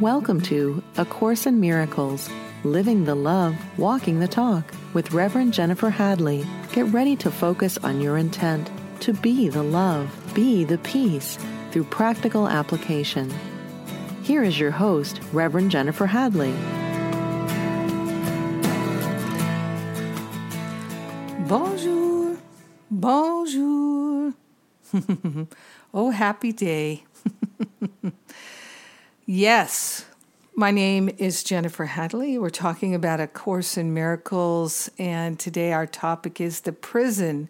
Welcome to A Course in Miracles Living the Love, Walking the Talk with Reverend Jennifer Hadley. Get ready to focus on your intent to be the love, be the peace through practical application. Here is your host, Reverend Jennifer Hadley. Bonjour. Bonjour. oh, happy day. yes, my name is Jennifer Hadley. We're talking about A Course in Miracles, and today our topic is the prison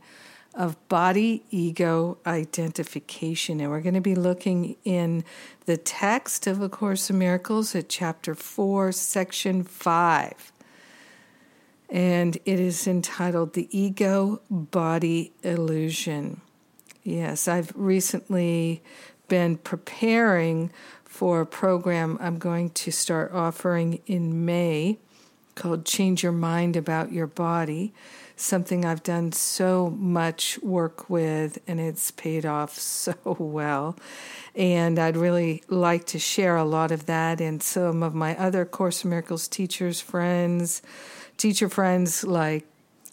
of body ego identification. And we're going to be looking in the text of A Course in Miracles at chapter 4, section 5 and it is entitled The Ego Body Illusion. Yes, I've recently been preparing for a program I'm going to start offering in May called Change Your Mind About Your Body, something I've done so much work with and it's paid off so well. And I'd really like to share a lot of that and some of my other Course in Miracles teachers, friends, teacher friends like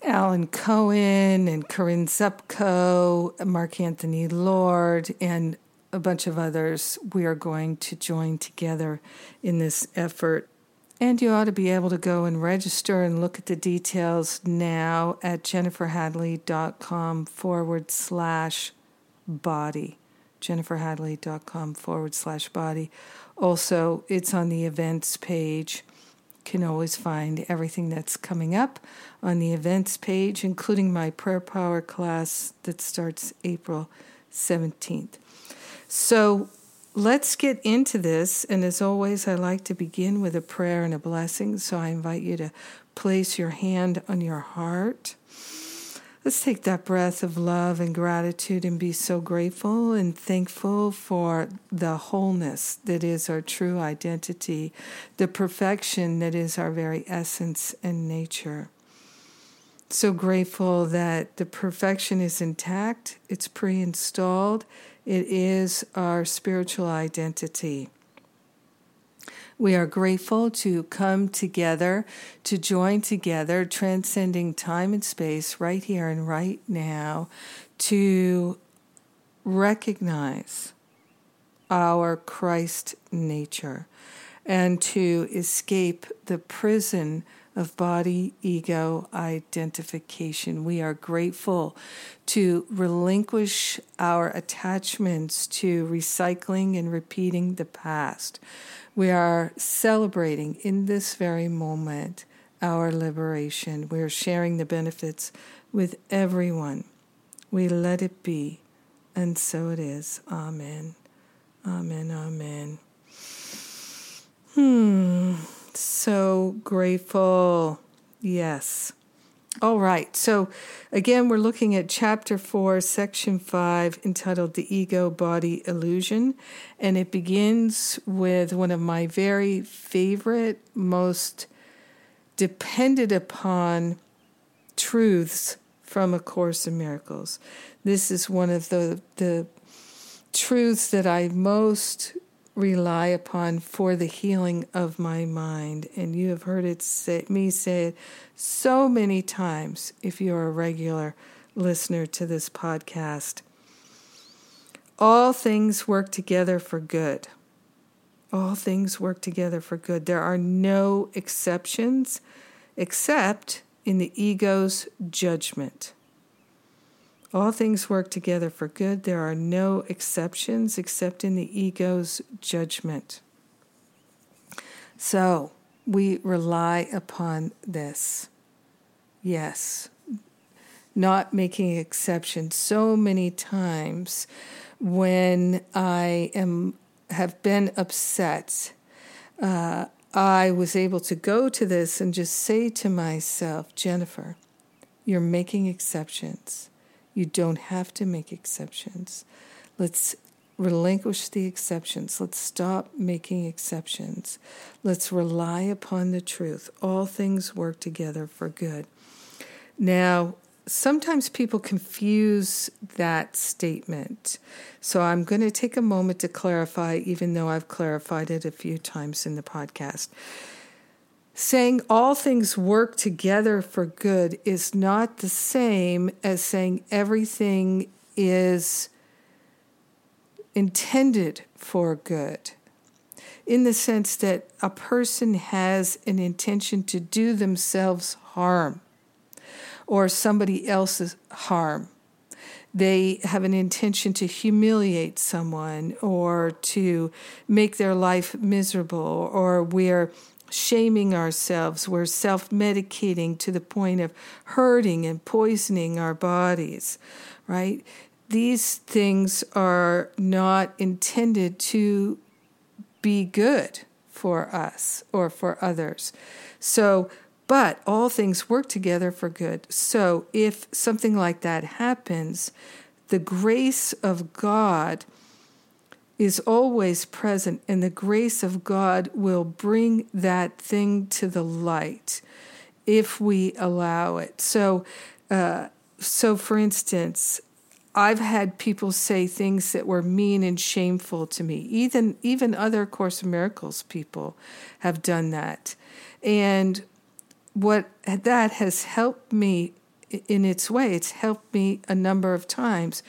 Alan Cohen and Corinne Zupko, Mark Anthony Lord, and a bunch of others. We are going to join together in this effort. And you ought to be able to go and register and look at the details now at jenniferhadley.com forward slash body. jenniferhadley.com forward slash body. Also, it's on the events page can always find everything that's coming up on the events page, including my prayer power class that starts April 17th. So let's get into this. And as always, I like to begin with a prayer and a blessing. So I invite you to place your hand on your heart Let's take that breath of love and gratitude and be so grateful and thankful for the wholeness that is our true identity, the perfection that is our very essence and nature. So grateful that the perfection is intact, it's pre installed, it is our spiritual identity. We are grateful to come together, to join together, transcending time and space right here and right now, to recognize our Christ nature and to escape the prison of body ego identification. We are grateful to relinquish our attachments to recycling and repeating the past. We are celebrating in this very moment our liberation. We are sharing the benefits with everyone. We let it be, and so it is. Amen. Amen. Amen. Hmm. So grateful. Yes. All right. So, again, we're looking at chapter 4, section 5, entitled The Ego Body Illusion. And it begins with one of my very favorite, most depended upon truths from A Course in Miracles. This is one of the, the truths that I most rely upon for the healing of my mind. And you have heard it say, me say it so many times if you're a regular listener to this podcast. All things work together for good. All things work together for good. There are no exceptions except in the ego's judgment. All things work together for good. There are no exceptions except in the ego's judgment. So we rely upon this. Yes, not making exceptions. So many times when I am have been upset, uh, I was able to go to this and just say to myself, Jennifer, you're making exceptions. You don't have to make exceptions. Let's relinquish the exceptions. Let's stop making exceptions. Let's rely upon the truth. All things work together for good. Now, sometimes people confuse that statement. So I'm going to take a moment to clarify, even though I've clarified it a few times in the podcast. Saying all things work together for good is not the same as saying everything is intended for good. In the sense that a person has an intention to do themselves harm or somebody else's harm. They have an intention to humiliate someone or to make their life miserable, or we're shaming ourselves, we're self medicating to the point of hurting and poisoning our bodies, right? These things are not intended to be good for us or for others. So, but all things work together for good. So if something like that happens, the grace of God is always present, and the grace of God will bring that thing to the light if we allow it. So, uh, so for instance, I've had people say things that were mean and shameful to me. Even even other Course of Miracles people have done that, and what that has helped me in its way. It's helped me a number of times.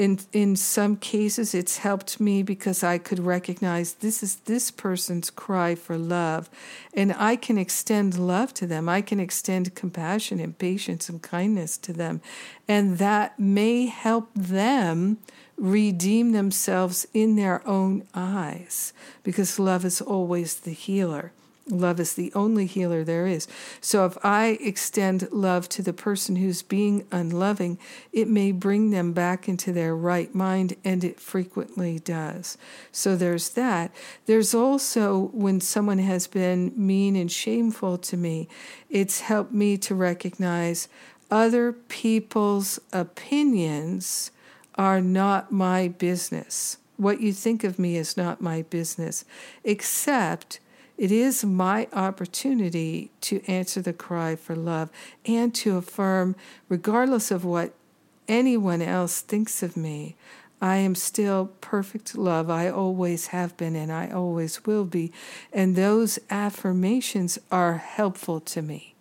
In in some cases, it's helped me because I could recognize this is this person's cry for love, and I can extend love to them. I can extend compassion and patience and kindness to them, and that may help them redeem themselves in their own eyes because love is always the healer. Love is the only healer there is. So if I extend love to the person who's being unloving, it may bring them back into their right mind, and it frequently does. So there's that. There's also when someone has been mean and shameful to me, it's helped me to recognize other people's opinions are not my business. What you think of me is not my business, except it is my opportunity to answer the cry for love and to affirm, regardless of what anyone else thinks of me, I am still perfect love. I always have been and I always will be. And those affirmations are helpful to me.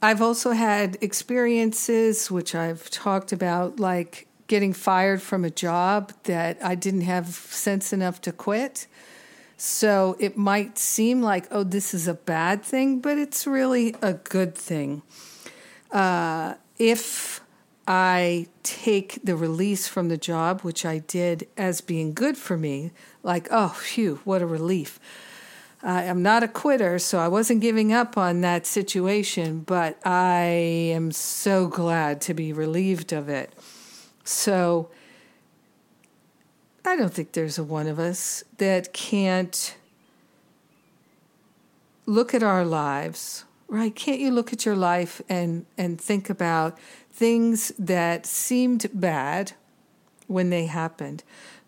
I've also had experiences, which I've talked about, like getting fired from a job that I didn't have sense enough to quit. So it might seem like, oh, this is a bad thing, but it's really a good thing. Uh, if I take the release from the job, which I did as being good for me, like, oh, phew, what a relief. I am not a quitter, so I wasn't giving up on that situation, but I am so glad to be relieved of it. So I don't think there's a one of us that can't look at our lives, right? Can't you look at your life and, and think about things that seemed bad when they happened,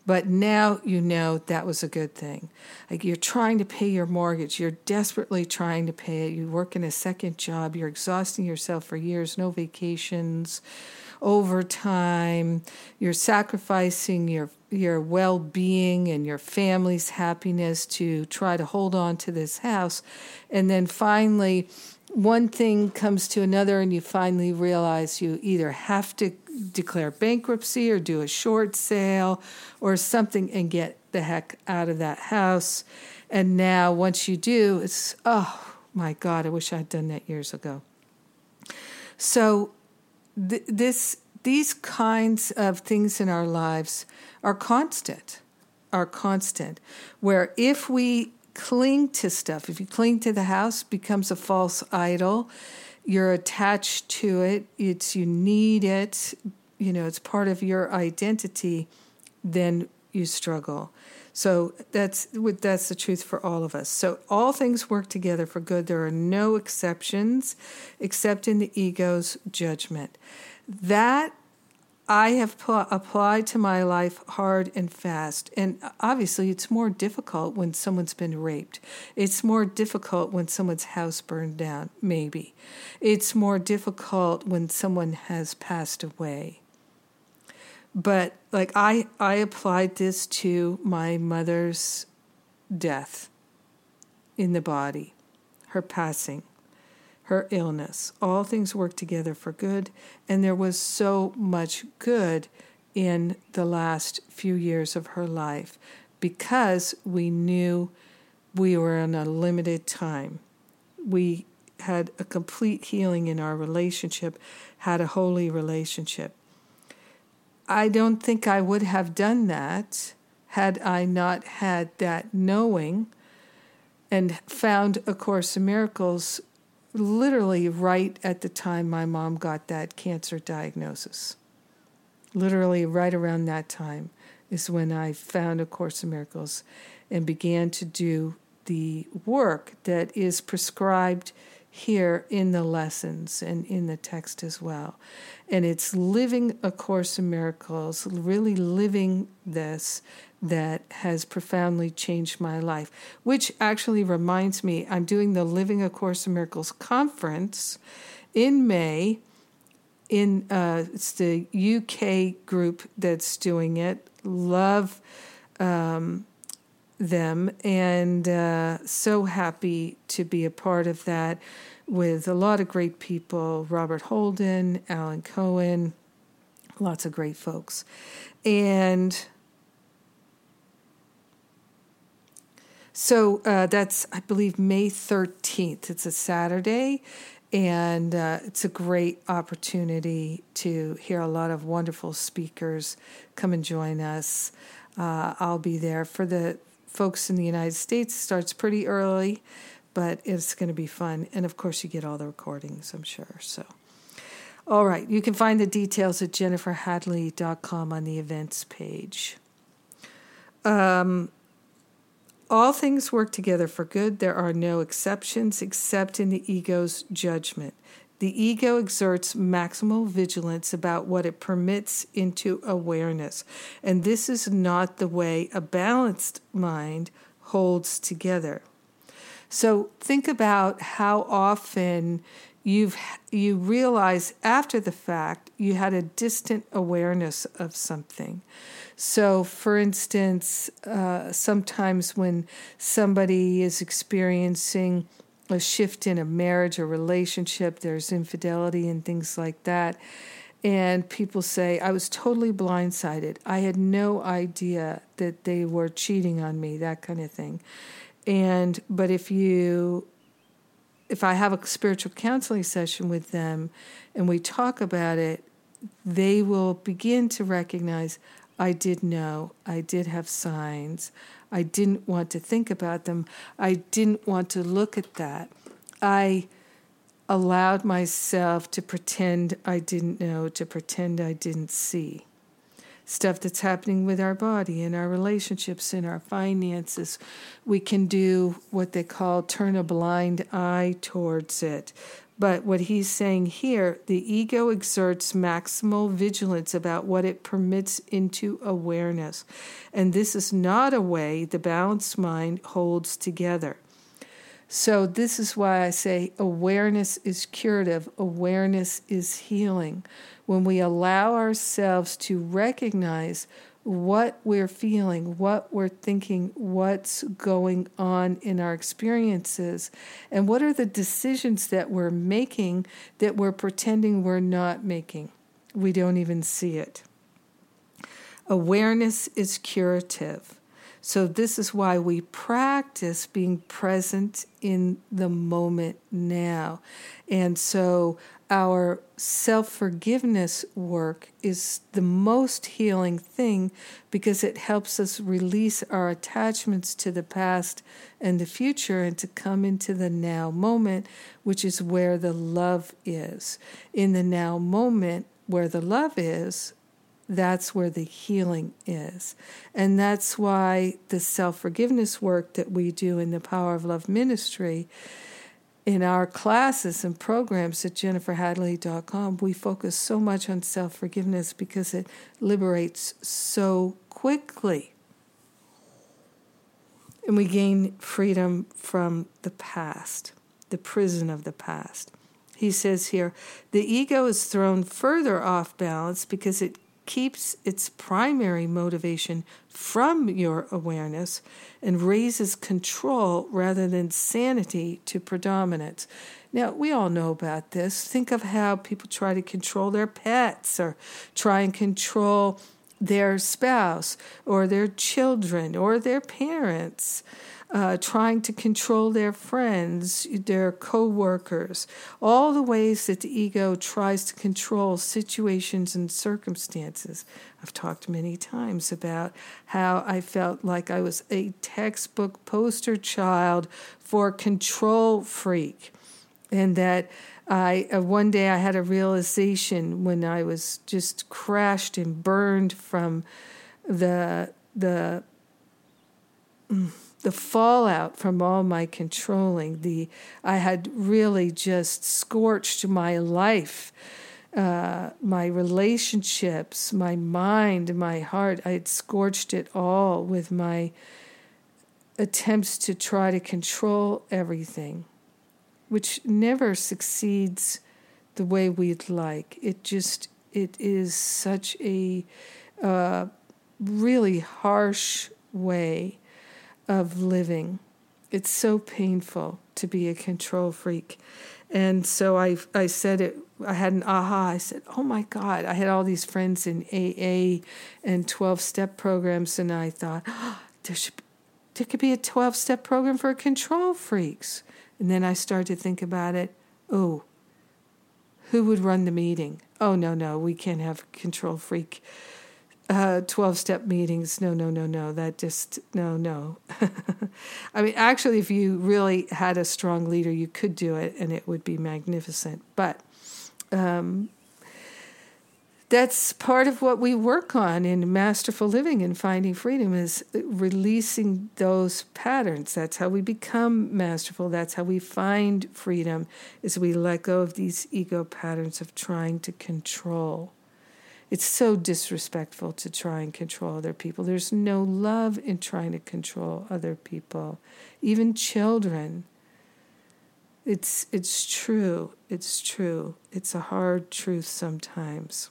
but now you know that was a good thing. Like you're trying to pay your mortgage, you're desperately trying to pay it, you work in a second job, you're exhausting yourself for years, no vacations, overtime, you're sacrificing your your well-being and your family's happiness to try to hold on to this house. And then finally one thing comes to another and you finally realize you either have to declare bankruptcy or do a short sale or something and get the heck out of that house. And now once you do it's oh my god i wish i'd done that years ago. So th- this these kinds of things in our lives are constant, are constant. Where if we cling to stuff, if you cling to the house, becomes a false idol. You're attached to it. It's you need it. You know, it's part of your identity. Then you struggle. So that's that's the truth for all of us. So all things work together for good. There are no exceptions, except in the ego's judgment. That I have pl- applied to my life hard and fast. And obviously, it's more difficult when someone's been raped. It's more difficult when someone's house burned down, maybe. It's more difficult when someone has passed away. But like I, I applied this to my mother's death in the body, her passing her illness. All things work together for good, and there was so much good in the last few years of her life because we knew we were in a limited time. We had a complete healing in our relationship, had a holy relationship. I don't think I would have done that had I not had that knowing and found A Course in Miracles literally right at the time my mom got that cancer diagnosis. Literally, right around that time is when I found A Course in Miracles and began to do the work that is prescribed here in the lessons and in the text as well. And it's living A Course in Miracles, really living this that has profoundly changed my life, which actually reminds me I'm doing the Living A Course in Miracles conference in May. In uh, it's the UK group that's doing it. Love um, them and uh, so happy to be a part of that with a lot of great people Robert Holden, Alan Cohen, lots of great folks. And So uh, that's, I believe, May 13th. It's a Saturday, and uh, it's a great opportunity to hear a lot of wonderful speakers come and join us. Uh, I'll be there for the folks in the United States. Starts pretty early, but it's going to be fun. And of course, you get all the recordings, I'm sure. So. All right, you can find the details at jenniferhadley.com on the events page. Um, all things work together for good. There are no exceptions except in the ego's judgment. The ego exerts maximal vigilance about what it permits into awareness. And this is not the way a balanced mind holds together. So think about how often you've you realize after the fact you had a distant awareness of something. So, for instance, uh, sometimes when somebody is experiencing a shift in a marriage or relationship, there's infidelity and things like that. And people say, I was totally blindsided. I had no idea that they were cheating on me, that kind of thing. And, but if you, if I have a spiritual counseling session with them and we talk about it, they will begin to recognize, I did know. I did have signs. I didn't want to think about them. I didn't want to look at that. I allowed myself to pretend I didn't know, to pretend I didn't see. Stuff that's happening with our body, in our relationships, in our finances. We can do what they call turn a blind eye towards it. But what he's saying here, the ego exerts maximal vigilance about what it permits into awareness. And this is not a way the balanced mind holds together. So, this is why I say awareness is curative, awareness is healing. When we allow ourselves to recognize what we're feeling, what we're thinking, what's going on in our experiences, and what are the decisions that we're making that we're pretending we're not making. We don't even see it. Awareness is curative. So, this is why we practice being present in the moment now. And so, our self forgiveness work is the most healing thing because it helps us release our attachments to the past and the future and to come into the now moment, which is where the love is. In the now moment, where the love is, that's where the healing is. And that's why the self forgiveness work that we do in the Power of Love ministry in our classes and programs at jenniferhadley.com, we focus so much on self forgiveness because it liberates so quickly. And we gain freedom from the past, the prison of the past. He says here the ego is thrown further off balance because it keeps its primary motivation from your awareness and raises control rather than sanity to predominance. Now, we all know about this. Think of how people try to control their pets or try and control their spouse or their children or their parents uh, trying to control their friends, their co-workers, all the ways that the ego tries to control situations and circumstances. I've talked many times about how I felt like I was a textbook poster child for control freak, and that I uh, one day I had a realization when I was just crashed and burned from the the. The fallout from all my controlling, the I had really just scorched my life, uh, my relationships, my mind, my heart. I had scorched it all with my attempts to try to control everything, which never succeeds the way we'd like. It just it is such a uh, really harsh way of living. It's so painful to be a control freak. And so I, I said it, I had an aha. I said, oh my God. I had all these friends in AA and 12 step programs, and I thought, oh, there, should, there could be a 12 step program for control freaks. And then I started to think about it. Oh, who would run the meeting? Oh, no, no, we can't have control freak uh, 12 step meetings. No, no, no, no. That just, no, no. I mean, actually, if you really had a strong leader, you could do it and it would be magnificent. But um, that's part of what we work on in masterful living and finding freedom is releasing those patterns that's how we become masterful that's how we find freedom is we let go of these ego patterns of trying to control it's so disrespectful to try and control other people. There's no love in trying to control other people, even children. It's, it's true. It's true. It's a hard truth sometimes.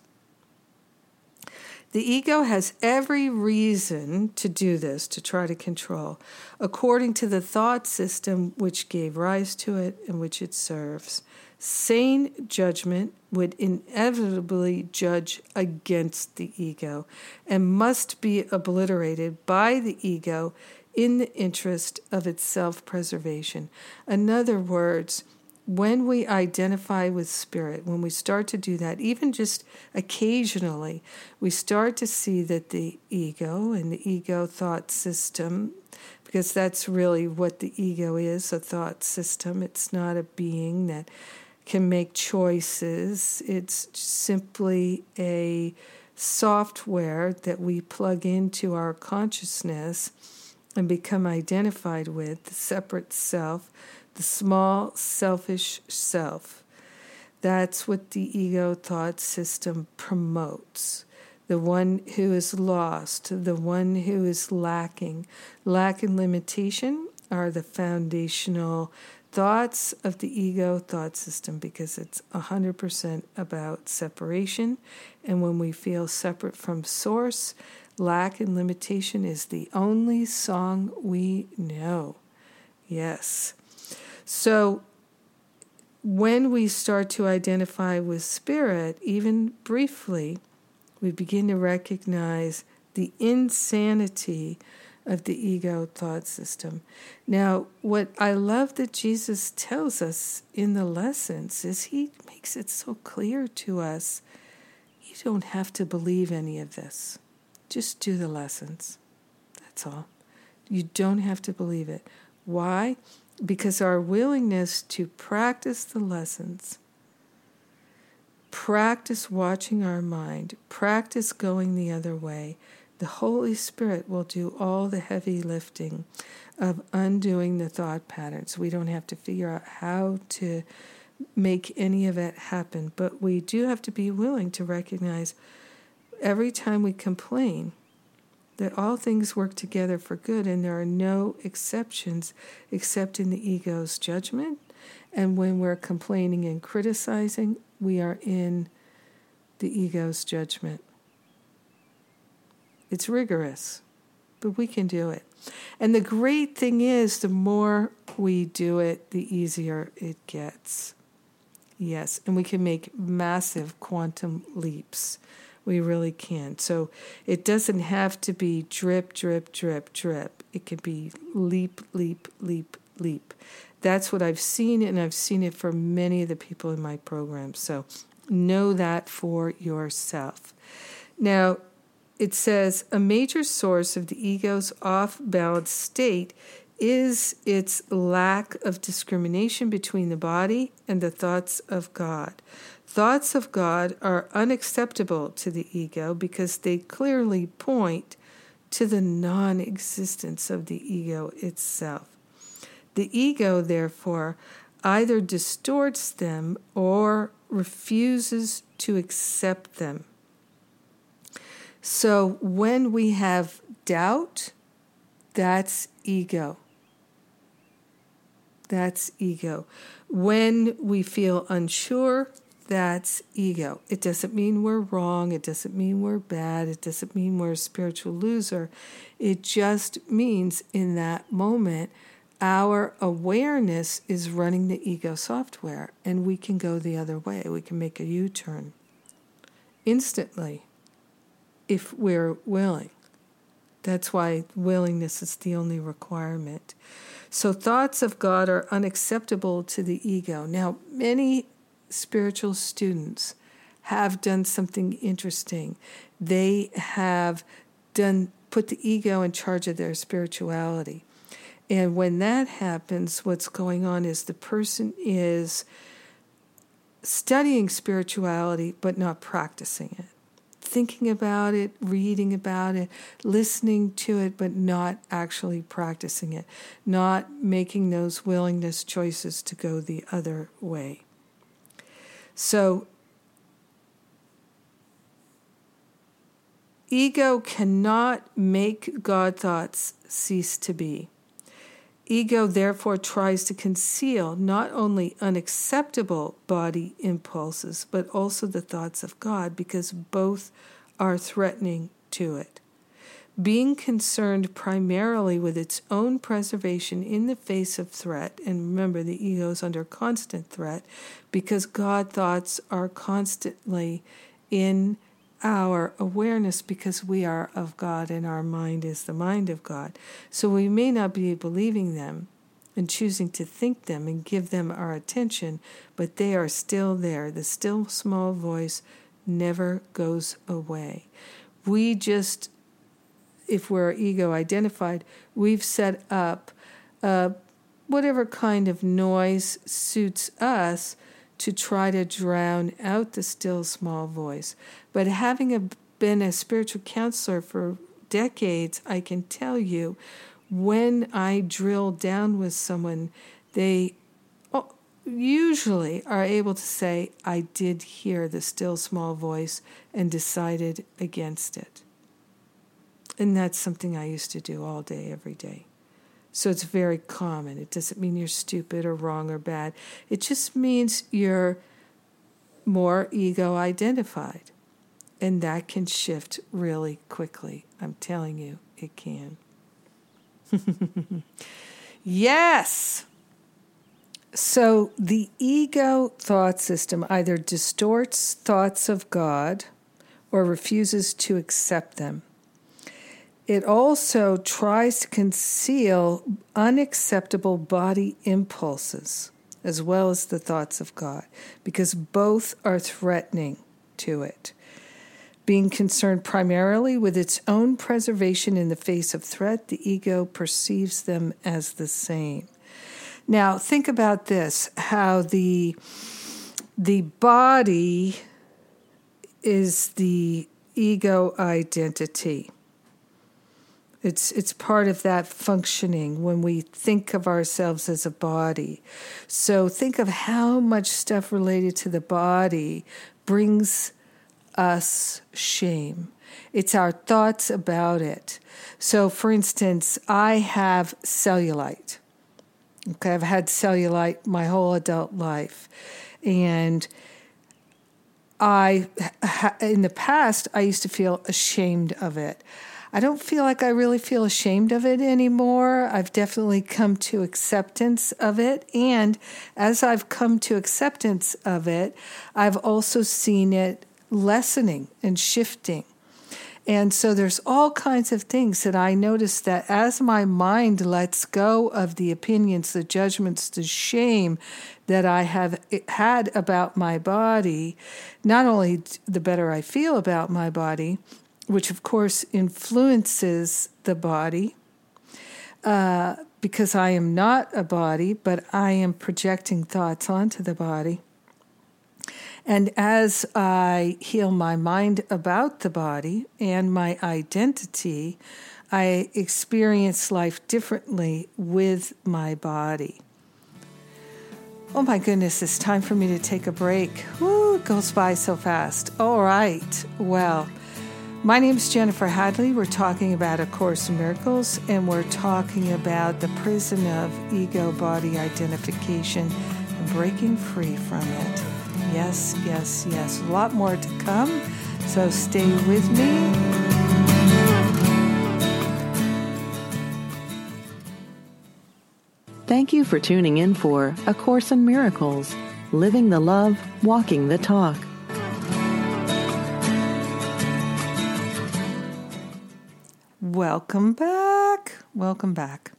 The ego has every reason to do this, to try to control, according to the thought system which gave rise to it and which it serves. Sane judgment would inevitably judge against the ego and must be obliterated by the ego in the interest of its self preservation. In other words, when we identify with spirit, when we start to do that, even just occasionally, we start to see that the ego and the ego thought system, because that's really what the ego is a thought system, it's not a being that can make choices. It's simply a software that we plug into our consciousness and become identified with the separate self, the small selfish self. That's what the ego thought system promotes. The one who is lost, the one who is lacking. Lack and limitation are the foundational thoughts of the ego thought system because it's 100% about separation. And when we feel separate from source, lack and limitation is the only song we know. Yes. So when we start to identify with spirit, even briefly, we begin to recognize the insanity of the ego thought system. Now, what I love that Jesus tells us in the lessons is he makes it so clear to us you don't have to believe any of this. Just do the lessons. That's all. You don't have to believe it. Why? Because our willingness to practice the lessons, practice watching our mind, practice going the other way, The Holy Spirit will do all the heavy lifting of undoing the thought patterns. We don't have to figure out how to make any of it happen, but we do have to be willing to recognize every time we complain that all things work together for good and there are no exceptions except in the ego's judgment. And when we're complaining and criticizing, we are in the ego's judgment. It's rigorous, but we can do it. And the great thing is, the more we do it, the easier it gets. Yes, and we can make massive quantum leaps. We really can. So it doesn't have to be drip, drip, drip, drip. It can be leap, leap, leap, leap. That's what I've seen, and I've seen it for many of the people in my program. So know that for yourself. Now, it says a major source of the ego's off balance state is its lack of discrimination between the body and the thoughts of God. Thoughts of God are unacceptable to the ego because they clearly point to the non existence of the ego itself. The ego, therefore, either distorts them or refuses to accept them. So when we have doubt, that's ego. That's ego. When we feel unsure, that's ego. It doesn't mean we're wrong. It doesn't mean we're bad. It doesn't mean we're a spiritual loser. It just means in that moment, our awareness is running the ego software and we can go the other way. We can make a U turn instantly if we're willing. That's why willingness is the only requirement. So, thoughts of God are unacceptable to the ego. Now, many spiritual students have done something interesting. They have done put the ego in charge of their spirituality. And when that happens, what's going on is the person is studying spirituality but not practicing it thinking about it, reading about it, listening to it, but not actually practicing it, not making those willingness choices to go the other way. So, ego cannot make God thoughts cease to be. Ego therefore tries to conceal not only unacceptable body impulses, but also the thoughts of God because both are threatening to it. Being concerned primarily with its own preservation in the face of threat, and remember the ego is under constant threat because God thoughts are constantly in our awareness because we are of God and our mind is the mind of God. So we may not be believing them and choosing to think them and give them our attention, but they are still there. The still small voice never goes away. We just, if we're ego identified, we've set up uh, whatever kind of noise suits us to try to drown out the still small voice. But having a, been a spiritual counselor for decades, I can tell you when I drill down with someone, they usually are able to say, I did hear the still small voice and decided against it. And that's something I used to do all day, every day. So it's very common. It doesn't mean you're stupid or wrong or bad. It just means you're more ego identified. And that can shift really quickly. I'm telling you, it can. yes! So the ego thought system either distorts thoughts of God or refuses to accept them. It also tries to conceal unacceptable body impulses as well as the thoughts of God because both are threatening to it. Being concerned primarily with its own preservation in the face of threat, the ego perceives them as the same. Now, think about this how the, the body is the ego identity It's it's part of that functioning when we think of ourselves as a body. So think of how much stuff related to the body brings us shame. It's our thoughts about it. So for instance, I have cellulite. Okay, I've had cellulite my whole adult life. And I in the past I used to feel ashamed of it. I don't feel like I really feel ashamed of it anymore. I've definitely come to acceptance of it. And as I've come to acceptance of it, I've also seen it lessening and shifting. And so there's all kinds of things that I notice that as my mind lets go of the opinions, the judgments, the shame that I have had about my body, not only the better I feel about my body, which of course influences the body, uh, because I am not a body, but I am projecting thoughts onto the body. And as I heal my mind about the body and my identity, I experience life differently with my body. Oh my goodness, it's time for me to take a break. Woo, it goes by so fast. All right. Well, my name is Jennifer Hadley. We're talking about A Course in Miracles, and we're talking about the prison of ego body identification and breaking free from it. Yes, yes, yes. A lot more to come. So stay with me. Thank you for tuning in for A Course in Miracles Living the Love, Walking the Talk. Welcome back. Welcome back.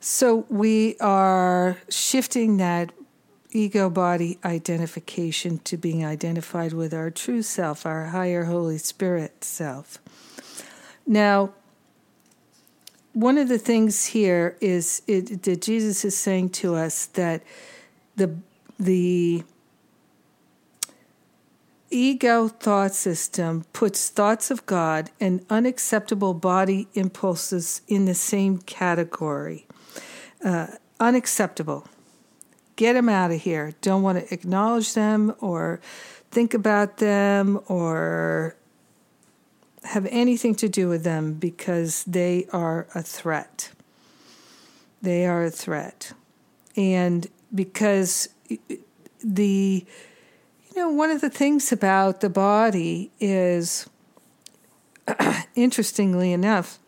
So, we are shifting that ego body identification to being identified with our true self, our higher Holy Spirit self. Now, one of the things here is it, that Jesus is saying to us that the the ego thought system puts thoughts of God and unacceptable body impulses in the same category. Uh, unacceptable get them out of here. Don't want to acknowledge them or think about them or have anything to do with them because they are a threat. They are a threat. And because the, you know, one of the things about the body is, interestingly enough,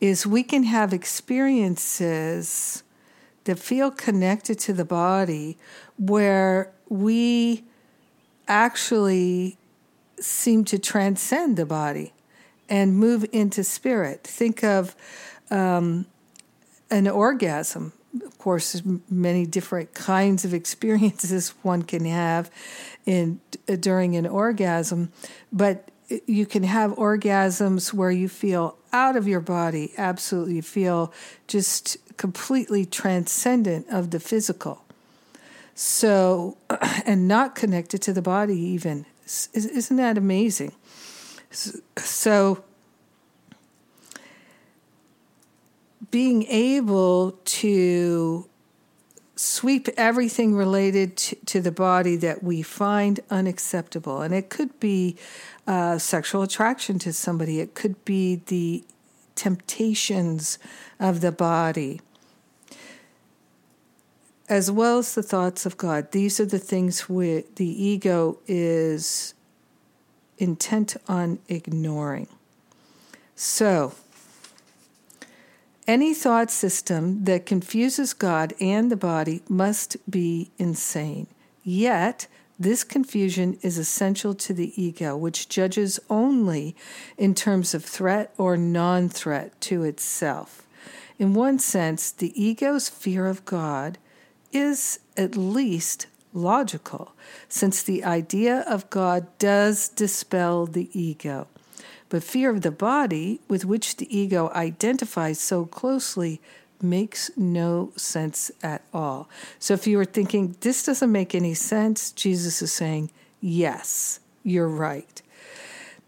is we can have experiences that feel connected to the body where we actually seem to transcend the body and move into spirit. Think of um, an orgasm. Of course, many different kinds of experiences one can have in during an orgasm, but eh, you can have orgasms where you feel out of your body, absolutely you feel just completely transcendent of the physical. So, and not connected to the body, even. Isn't that amazing? So, being able to sweep everything related to, to, the body that we find unacceptable. And it could be uh, sexual attraction to somebody, it could be the temptations of the body as well as the thoughts of God. These are the things where the ego is intent on ignoring. So, any thought system that confuses God and the body must be insane. Yet, this confusion is essential to the ego, which judges only in terms of threat or non threat to itself. In one sense, the ego's fear of God is at least logical, since the idea of God does dispel the ego. But fear of the body, with which the ego identifies so closely, makes no sense at all. So if you were thinking, this doesn't make any sense, Jesus is saying, yes, you're right.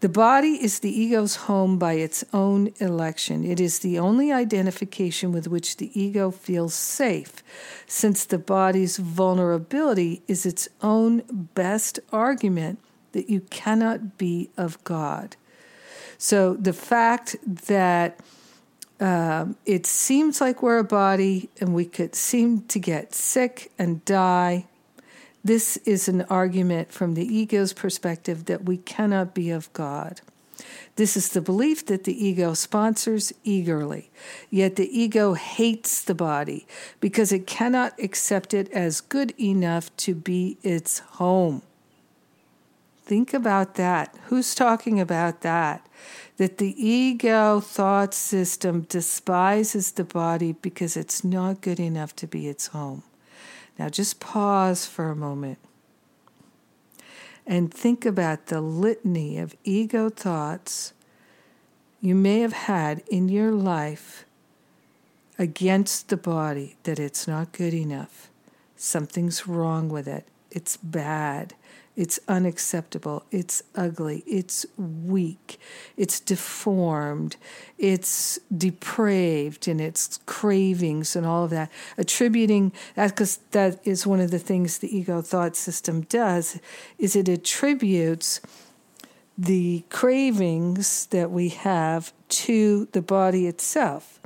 The body is the ego's home by its own election. It is the only identification with which the ego feels safe, since the body's vulnerability is its own best argument that you cannot be of God. So the fact that um, it seems like we're a body and we could seem to get sick and die this is an argument from the ego's perspective that we cannot be of God. This is the belief that the ego sponsors eagerly. Yet the ego hates the body because it cannot accept it as good enough to be its home. Think about that. Who's talking about that? That the ego thought system despises the body because it's not good enough to be its home. Now just pause for a moment and think about the litany of ego thoughts you may have had in your life against the body that it's not good enough. Something's wrong with it. It's bad. It's unacceptable. It's ugly. It's weak. It's deformed. It's depraved in its cravings and all of that. Attributing that, because that is one of the things the ego thought system does, is it attributes the cravings that we have to the body itself.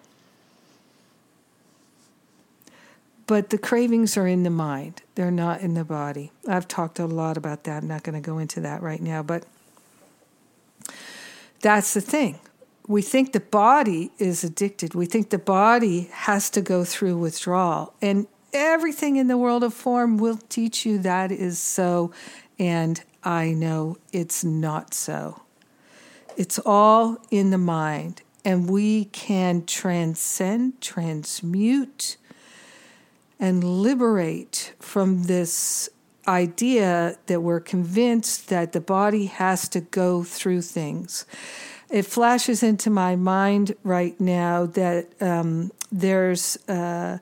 But the cravings are in the mind, they're not in the body. I've talked a lot about that. I'm not going to go into that right now, but that's the thing. We think the body is addicted. We think the body has to go through withdrawal. And everything in the world of form will teach you that is so. And I know it's not so. It's all in the mind. And we can transcend, transmute, and liberate from this idea that we're convinced that the body has to go through things. It flashes into my mind right now that um, there's a,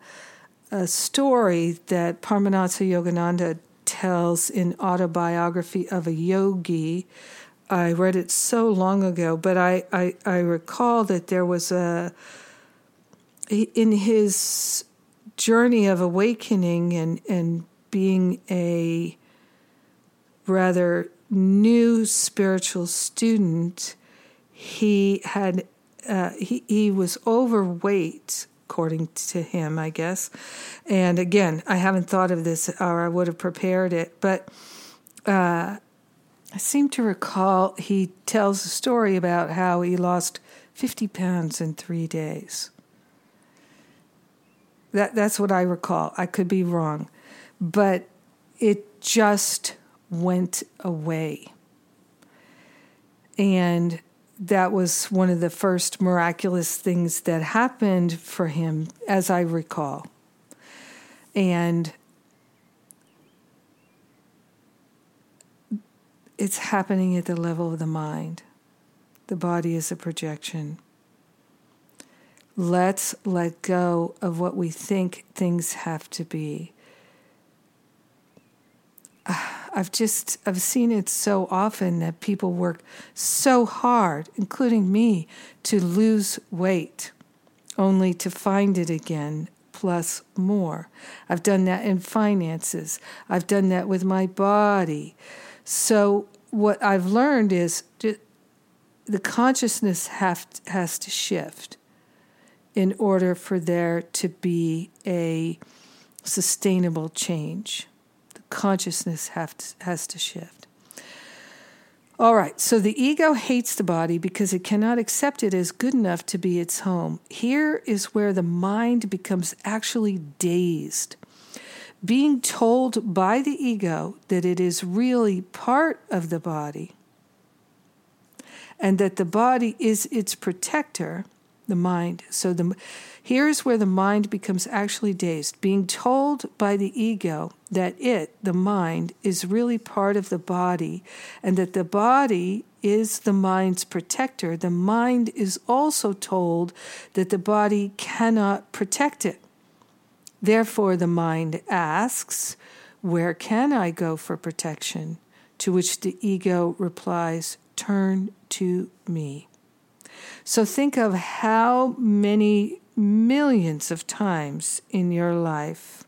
a, story that Paramahansa Yogananda tells in Autobiography of a Yogi. I read it so long ago, but I, I, I recall that there was a, in his journey of awakening and, and being a rather new spiritual student, he had uh, he he was overweight according to him, I guess. And again, I haven't thought of this or I would have prepared it, but uh, I seem to recall he tells a story about how he lost 50 pounds in three days. That that's what I recall. I could be wrong, but it just went away. And that was one of the first miraculous things that happened for him, as I recall. And it's happening at the level of the mind. The body is a projection. Let's let go of what we think things have to be. Ah, I've just I've seen it so often that people work so hard, including me, to lose weight only to find it again plus more. I've done that in finances. I've done that with my body. So what I've learned is the consciousness have, has to shift in order for there to be a sustainable change. The consciousness to, has to shift. All right, so the ego hates the body because it cannot accept it as good enough to be its home. Here is where the mind becomes actually dazed. Being told by the ego that it is really part of the body and that the body is its protector the mind. So the here's where the mind becomes actually dazed, being told by the ego that it, the mind, is really part of the body and that the body is the mind's protector. The mind is also told that the body cannot protect it. Therefore, the mind asks, Where can I go for protection? To which the ego replies, turn to me. So think of how many millions of times in your life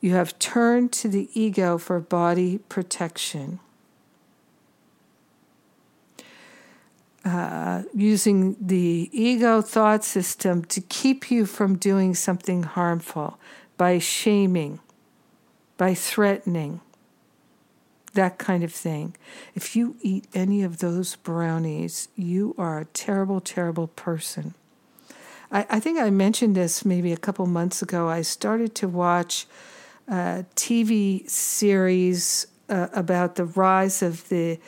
you have turned to the ego for body protection. Uh, using the ego thought system to keep you from doing something harmful by shaming, by threatening, that kind of thing. If you eat any of those brownies, you are a terrible, terrible person. I, I think I mentioned this maybe a couple months ago. I started to watch a TV series uh, about the rise of the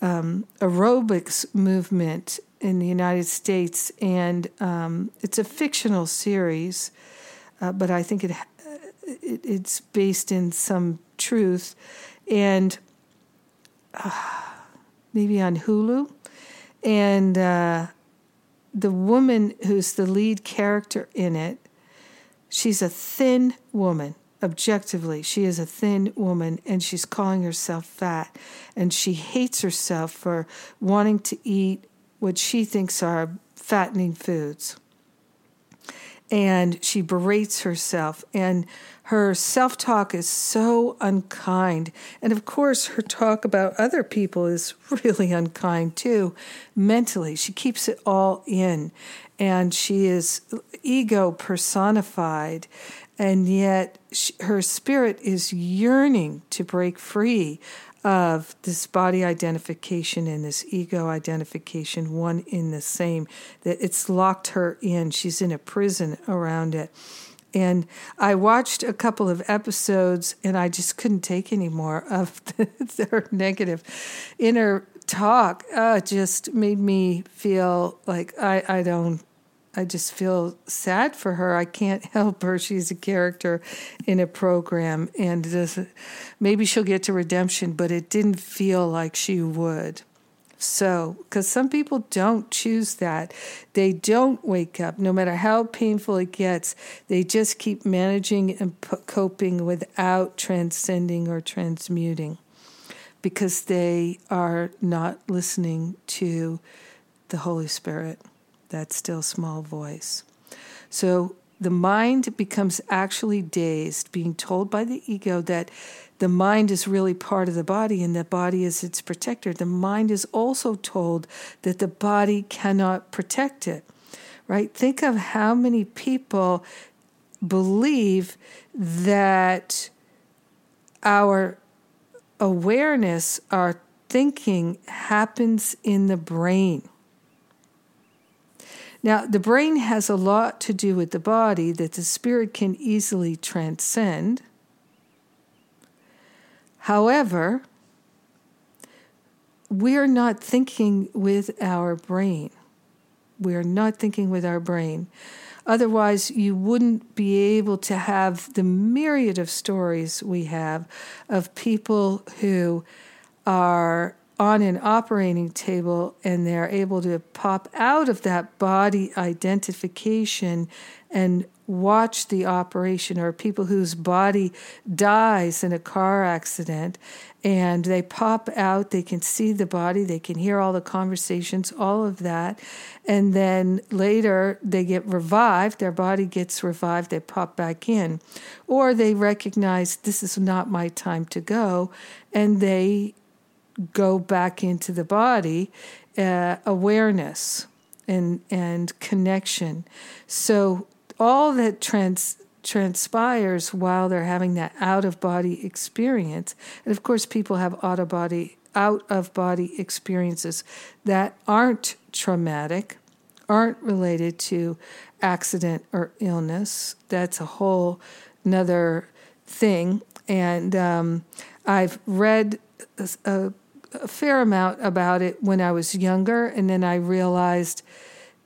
um, aerobics movement in the United States, and um, it's a fictional series, uh, but I think it, it, it's based in some truth. And uh, maybe on Hulu, and uh, the woman who's the lead character in it, she's a thin woman. Objectively, she is a thin woman, and she's calling herself fat, and she hates herself for wanting to eat what she thinks are fattening foods and she berates herself and her self talk is so unkind. And of course, her talk about other people is really unkind too, mentally. She keeps it all in, and she is ego personified. And yet, she, her spirit is yearning to break free of this body identification and this ego identification, one in the same, that it's locked her in. She's in a prison around it. And I watched a couple of episodes and I just couldn't take any more of the, her negative inner talk. Uh, just made me feel like I, I don't I just feel sad for her. I can't help her. She's a character in a program, and maybe she'll get to redemption, but it didn't feel like she would. So, because some people don't choose that, they don't wake up, no matter how painful it gets, they just keep managing and p- coping without transcending or transmuting because they are not listening to the Holy Spirit that still small voice. So the mind becomes actually dazed, being told by the ego that the mind is really part of the body and the body is its protector. The mind is also told that the body cannot protect it, right? Think of how many people believe that our awareness, our thinking happens in the brain. Now, the brain has a lot to do with the body that the spirit can easily transcend. However, we're not thinking with our brain. We're not thinking with our brain. Otherwise, you wouldn't be able to have the myriad of stories we have of people who are on an operating table and they're able to pop out of that body identification and watch the operation or people whose body dies in a car accident. And they pop out they can see the body they can hear all the conversations all of that. And then later they get revived their body gets revived they pop back in. Or they recognize this is not my time to go and they go back into the body, uh, awareness and and connection. So all that trans transpires while they're having that out of body experience, and of course, people have out of body out of body experiences that aren't traumatic, aren't related to accident or illness. That's a whole another thing. And um, I've read a, a a fair amount about it when I was younger, and then I realized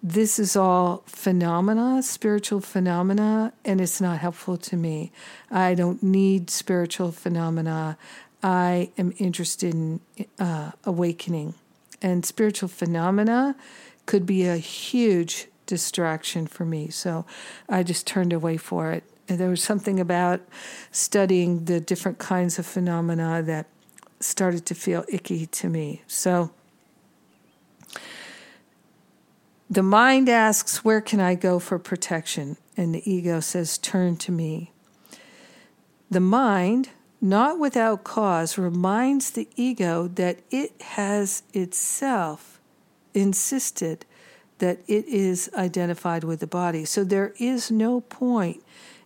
this is all phenomena, spiritual phenomena, and it's not helpful to me. I don't need spiritual phenomena. I am interested in uh, awakening, and spiritual phenomena could be a huge distraction for me. So I just turned away for it. And there was something about studying the different kinds of phenomena that started to feel icky to me. So the mind asks, Where can I go for protection? And the ego says, Turn to me. The mind, not without cause, reminds the ego that it has itself insisted that it is identified with the body. So there is no point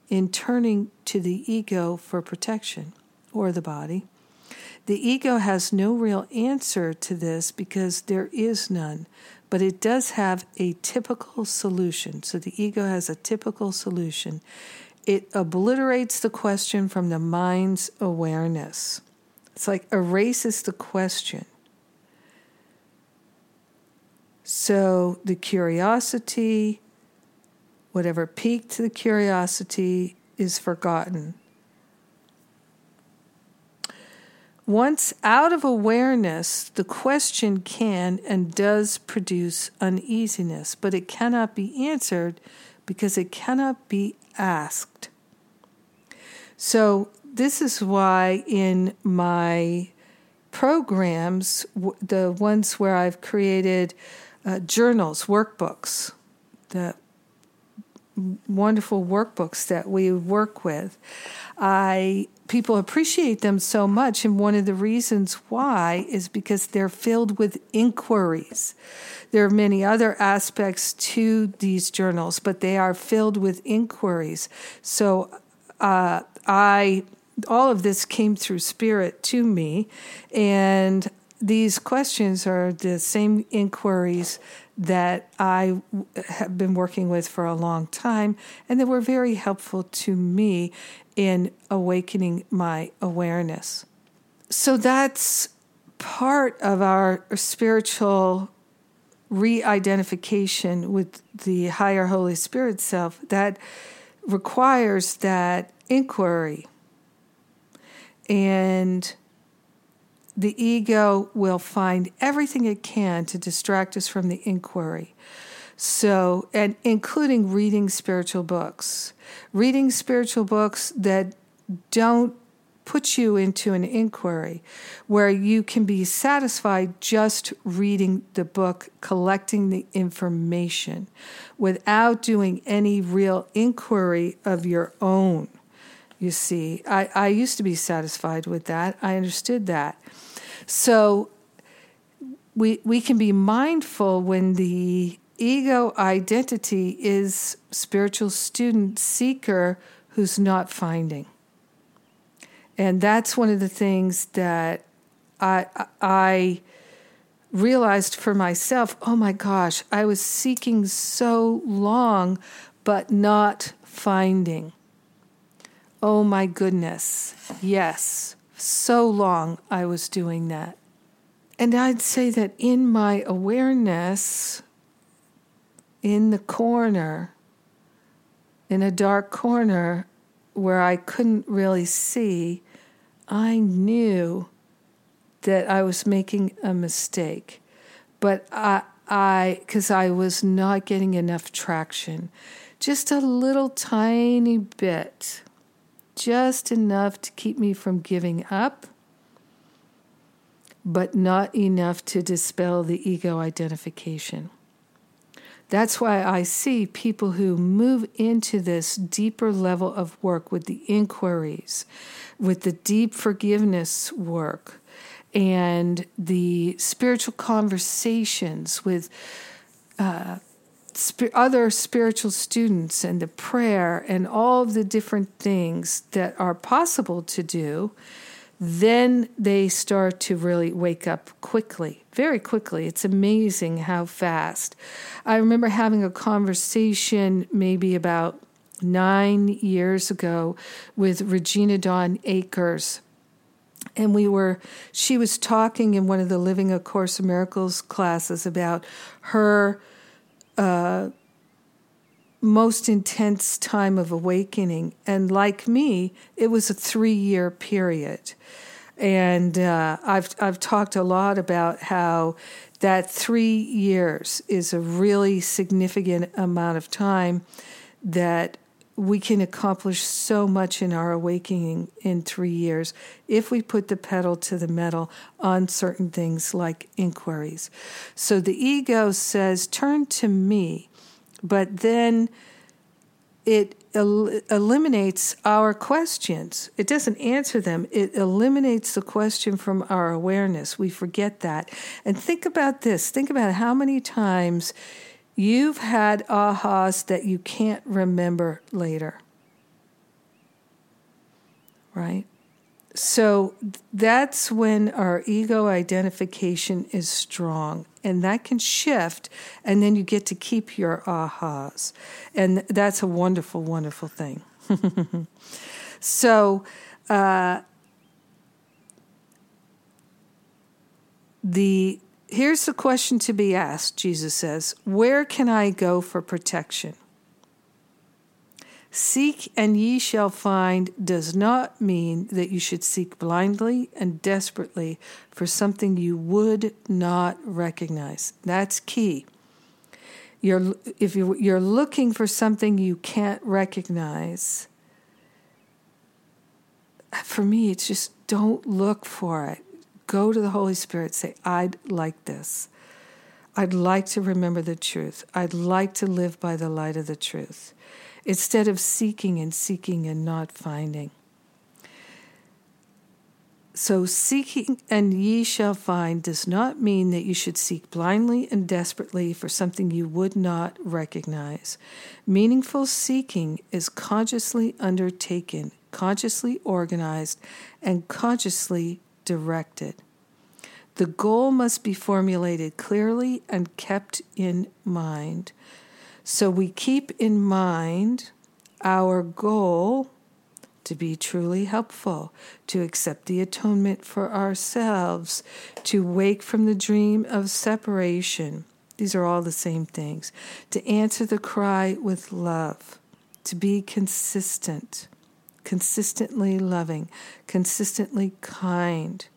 in turning to the ego for protection or the body. The ego has no real answer to this because there is none, but it does have a typical solution. So the ego has a typical solution. It obliterates the question from the mind's awareness. It's like erases the question. So the curiosity, whatever piqued the curiosity, is forgotten. Once out of awareness, the question can and does produce uneasiness, but it cannot be answered because it cannot be asked. So, this is why in my programs, the ones where I've created uh, journals, workbooks, the wonderful workbooks that we work with. I people appreciate them so much and one of the reasons why is because they're filled with inquiries. There are many other aspects to these journals, but they are filled with inquiries. So uh, I all of this came through spirit to me and these questions are the same inquiries that I have been working with for a long time, and that were very helpful to me in awakening my awareness. So that's part of our spiritual re identification with the higher Holy Spirit self that requires that inquiry. And the ego will find everything it can to distract us from the inquiry. So, and including reading spiritual books, reading spiritual books that don't put you into an inquiry where you can be satisfied just reading the book, collecting the information without doing any real inquiry of your own. You see, I, I used to be satisfied with that. I understood that. So we we can be mindful when the ego identity is spiritual student seeker who's not finding. And that's one of the things that I I realized for myself, oh my gosh, I was seeking so long but not finding. Oh my goodness. Yes so long I was doing that. And I'd say that in my awareness, in the corner, in a dark corner where I couldn't really see, I knew that I was making a mistake. But I, I, because I was not getting enough traction, just a little tiny bit just enough to keep me from giving up, but not enough to dispel the ego identification. That's why I see people who move into this deeper level of work with the inquiries, with the deep forgiveness work, and the spiritual conversations with uh, other spiritual students and the prayer and all of the different things that are possible to do, then they start to really wake up quickly, very quickly. It's amazing how fast. I remember having a conversation maybe about nine years ago with Regina Dawn Akers. And we were, she was talking in one of the Living A Course in Miracles classes about her uh, most intense time of awakening. And like me, it was a three year period. And uh, I've, I've talked a lot about how that three years is a really significant amount of time that we can accomplish so much in our awakening in three years if we put the pedal to the metal on certain things like inquiries. So the ego says, Turn to me, but then it el- eliminates our questions. It doesn't answer them, it eliminates the question from our awareness. We forget that. And think about this think about how many times you've had ahas that you can't remember later. Right? So that's when our ego identification is strong, and that can shift, and then you get to keep your ahas. And that's a wonderful, wonderful thing. so, uh, the here's the question to be asked Jesus says, Where can I go for protection? Seek and ye shall find does not mean that you should seek blindly and desperately for something you would not recognize. That's key. You're, if you, you're looking for something you can't recognize, for me, it's just don't look for it. Go to the Holy Spirit, say, I'd like this. I'd like to remember the truth. I'd like to live by the light of the truth instead of seeking and seeking and not finding. So, seeking and ye shall find does not mean that you should seek blindly and desperately for something you would not recognize. Meaningful seeking is consciously undertaken, consciously organized, and consciously directed. The goal must be formulated clearly and kept in mind. So we keep in mind our goal to be truly helpful, to accept the atonement for ourselves, to wake from the dream of separation. These are all the same things. To answer the cry with love, to be consistent, consistently loving, consistently kind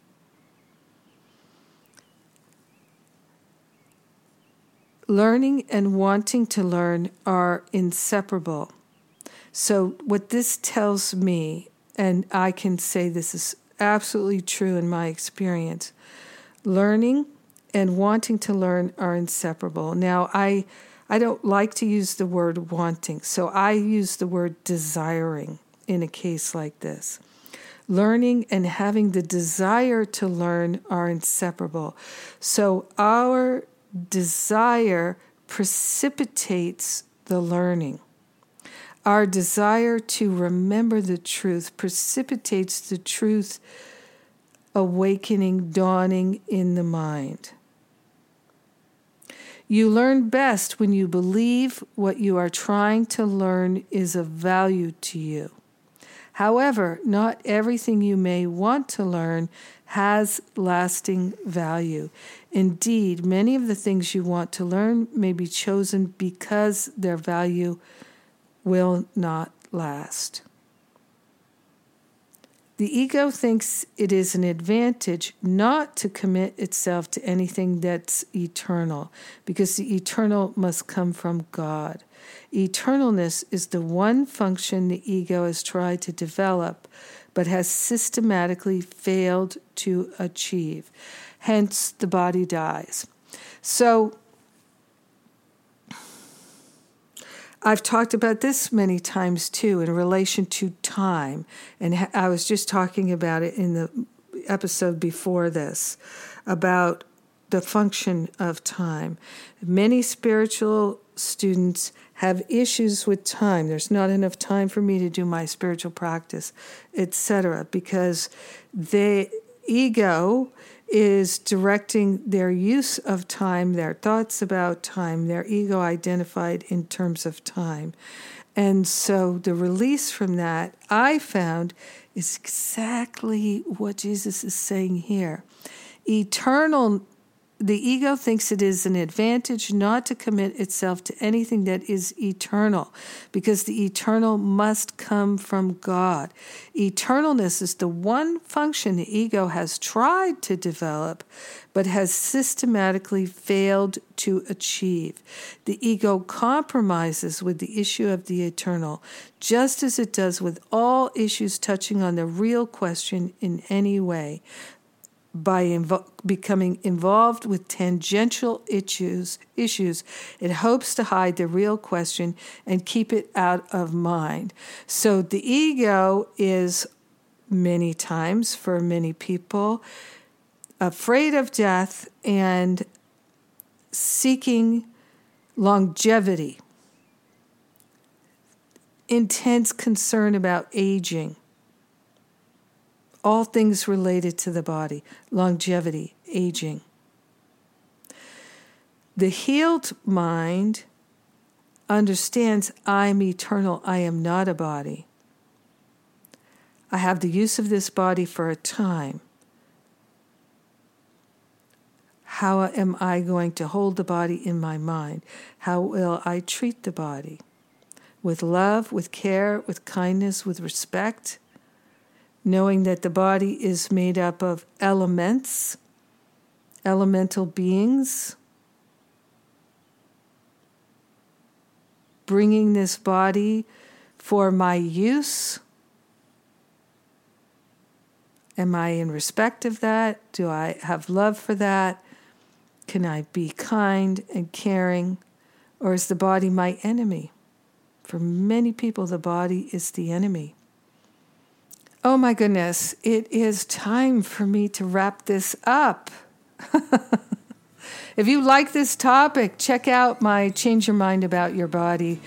learning and wanting to learn are inseparable. So, what this tells me, and I can say this is absolutely true in my experience, learning and wanting to learn are inseparable. Now, I I don't like to use the word wanting, so I use the word desiring in a case like this. Learning and having the desire to learn are inseparable. So, our desire precipitates the learning. Our desire to remember the truth precipitates the truth awakening, dawning in the mind. You learn best when you believe what you are trying to learn is of value to you. However, not everything you may want to learn has lasting value. Indeed, many of the things you want to learn may be chosen because their value will not last. The ego thinks it is an advantage not to commit itself to anything that's eternal, because the eternal must come from God. Eternalness is the one function the ego has tried to develop but has systematically failed to achieve. Hence, the body dies. So, I've talked about this many times too in relation to time, and I was just talking about it in the episode before this about the function of time. Many spiritual students have issues with time. There's not enough time for me to do my spiritual practice, etc., because the ego is directing their use of time, their thoughts about time, their ego identified in terms of time. And so the release from that, I found, is exactly what Jesus is saying here. Eternal the ego thinks it is an advantage not to commit itself to anything that is eternal, because the eternal must come from God. Eternalness is the one function the ego has tried to develop, but has systematically failed to achieve. The ego compromises with the issue of the eternal, just as it does with all issues touching on the real question in any way by invo- becoming involved with tangential issues, issues, it hopes to hide the real question and keep it out of mind. So the ego is many times for many people afraid of death and seeking longevity, intense concern about aging all things related to the body, longevity, aging. The healed mind understands I'm eternal, I am not a body. I have the use of this body for a time. How am I going to hold the body in my mind? How will I treat the body? With love, with care, with kindness, with respect knowing that the body is made up of elements, elemental beings, bringing this body for my use. Am I in respect of that? Do I have love for that? Can I be kind and caring? Or is the body my enemy? For many people, the body is the enemy. Oh my goodness, it is time for me to wrap this up. if you like this topic, check out my Change Your Mind About Your Body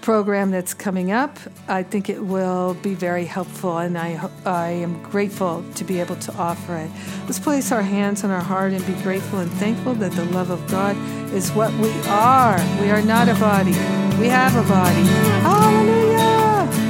program that's coming up. I think it will be very helpful, and I, I am grateful to be able to offer it. Let's place our hands on our heart and be grateful and thankful that the love of God is what we are. We are not a body, we have a body. Hallelujah.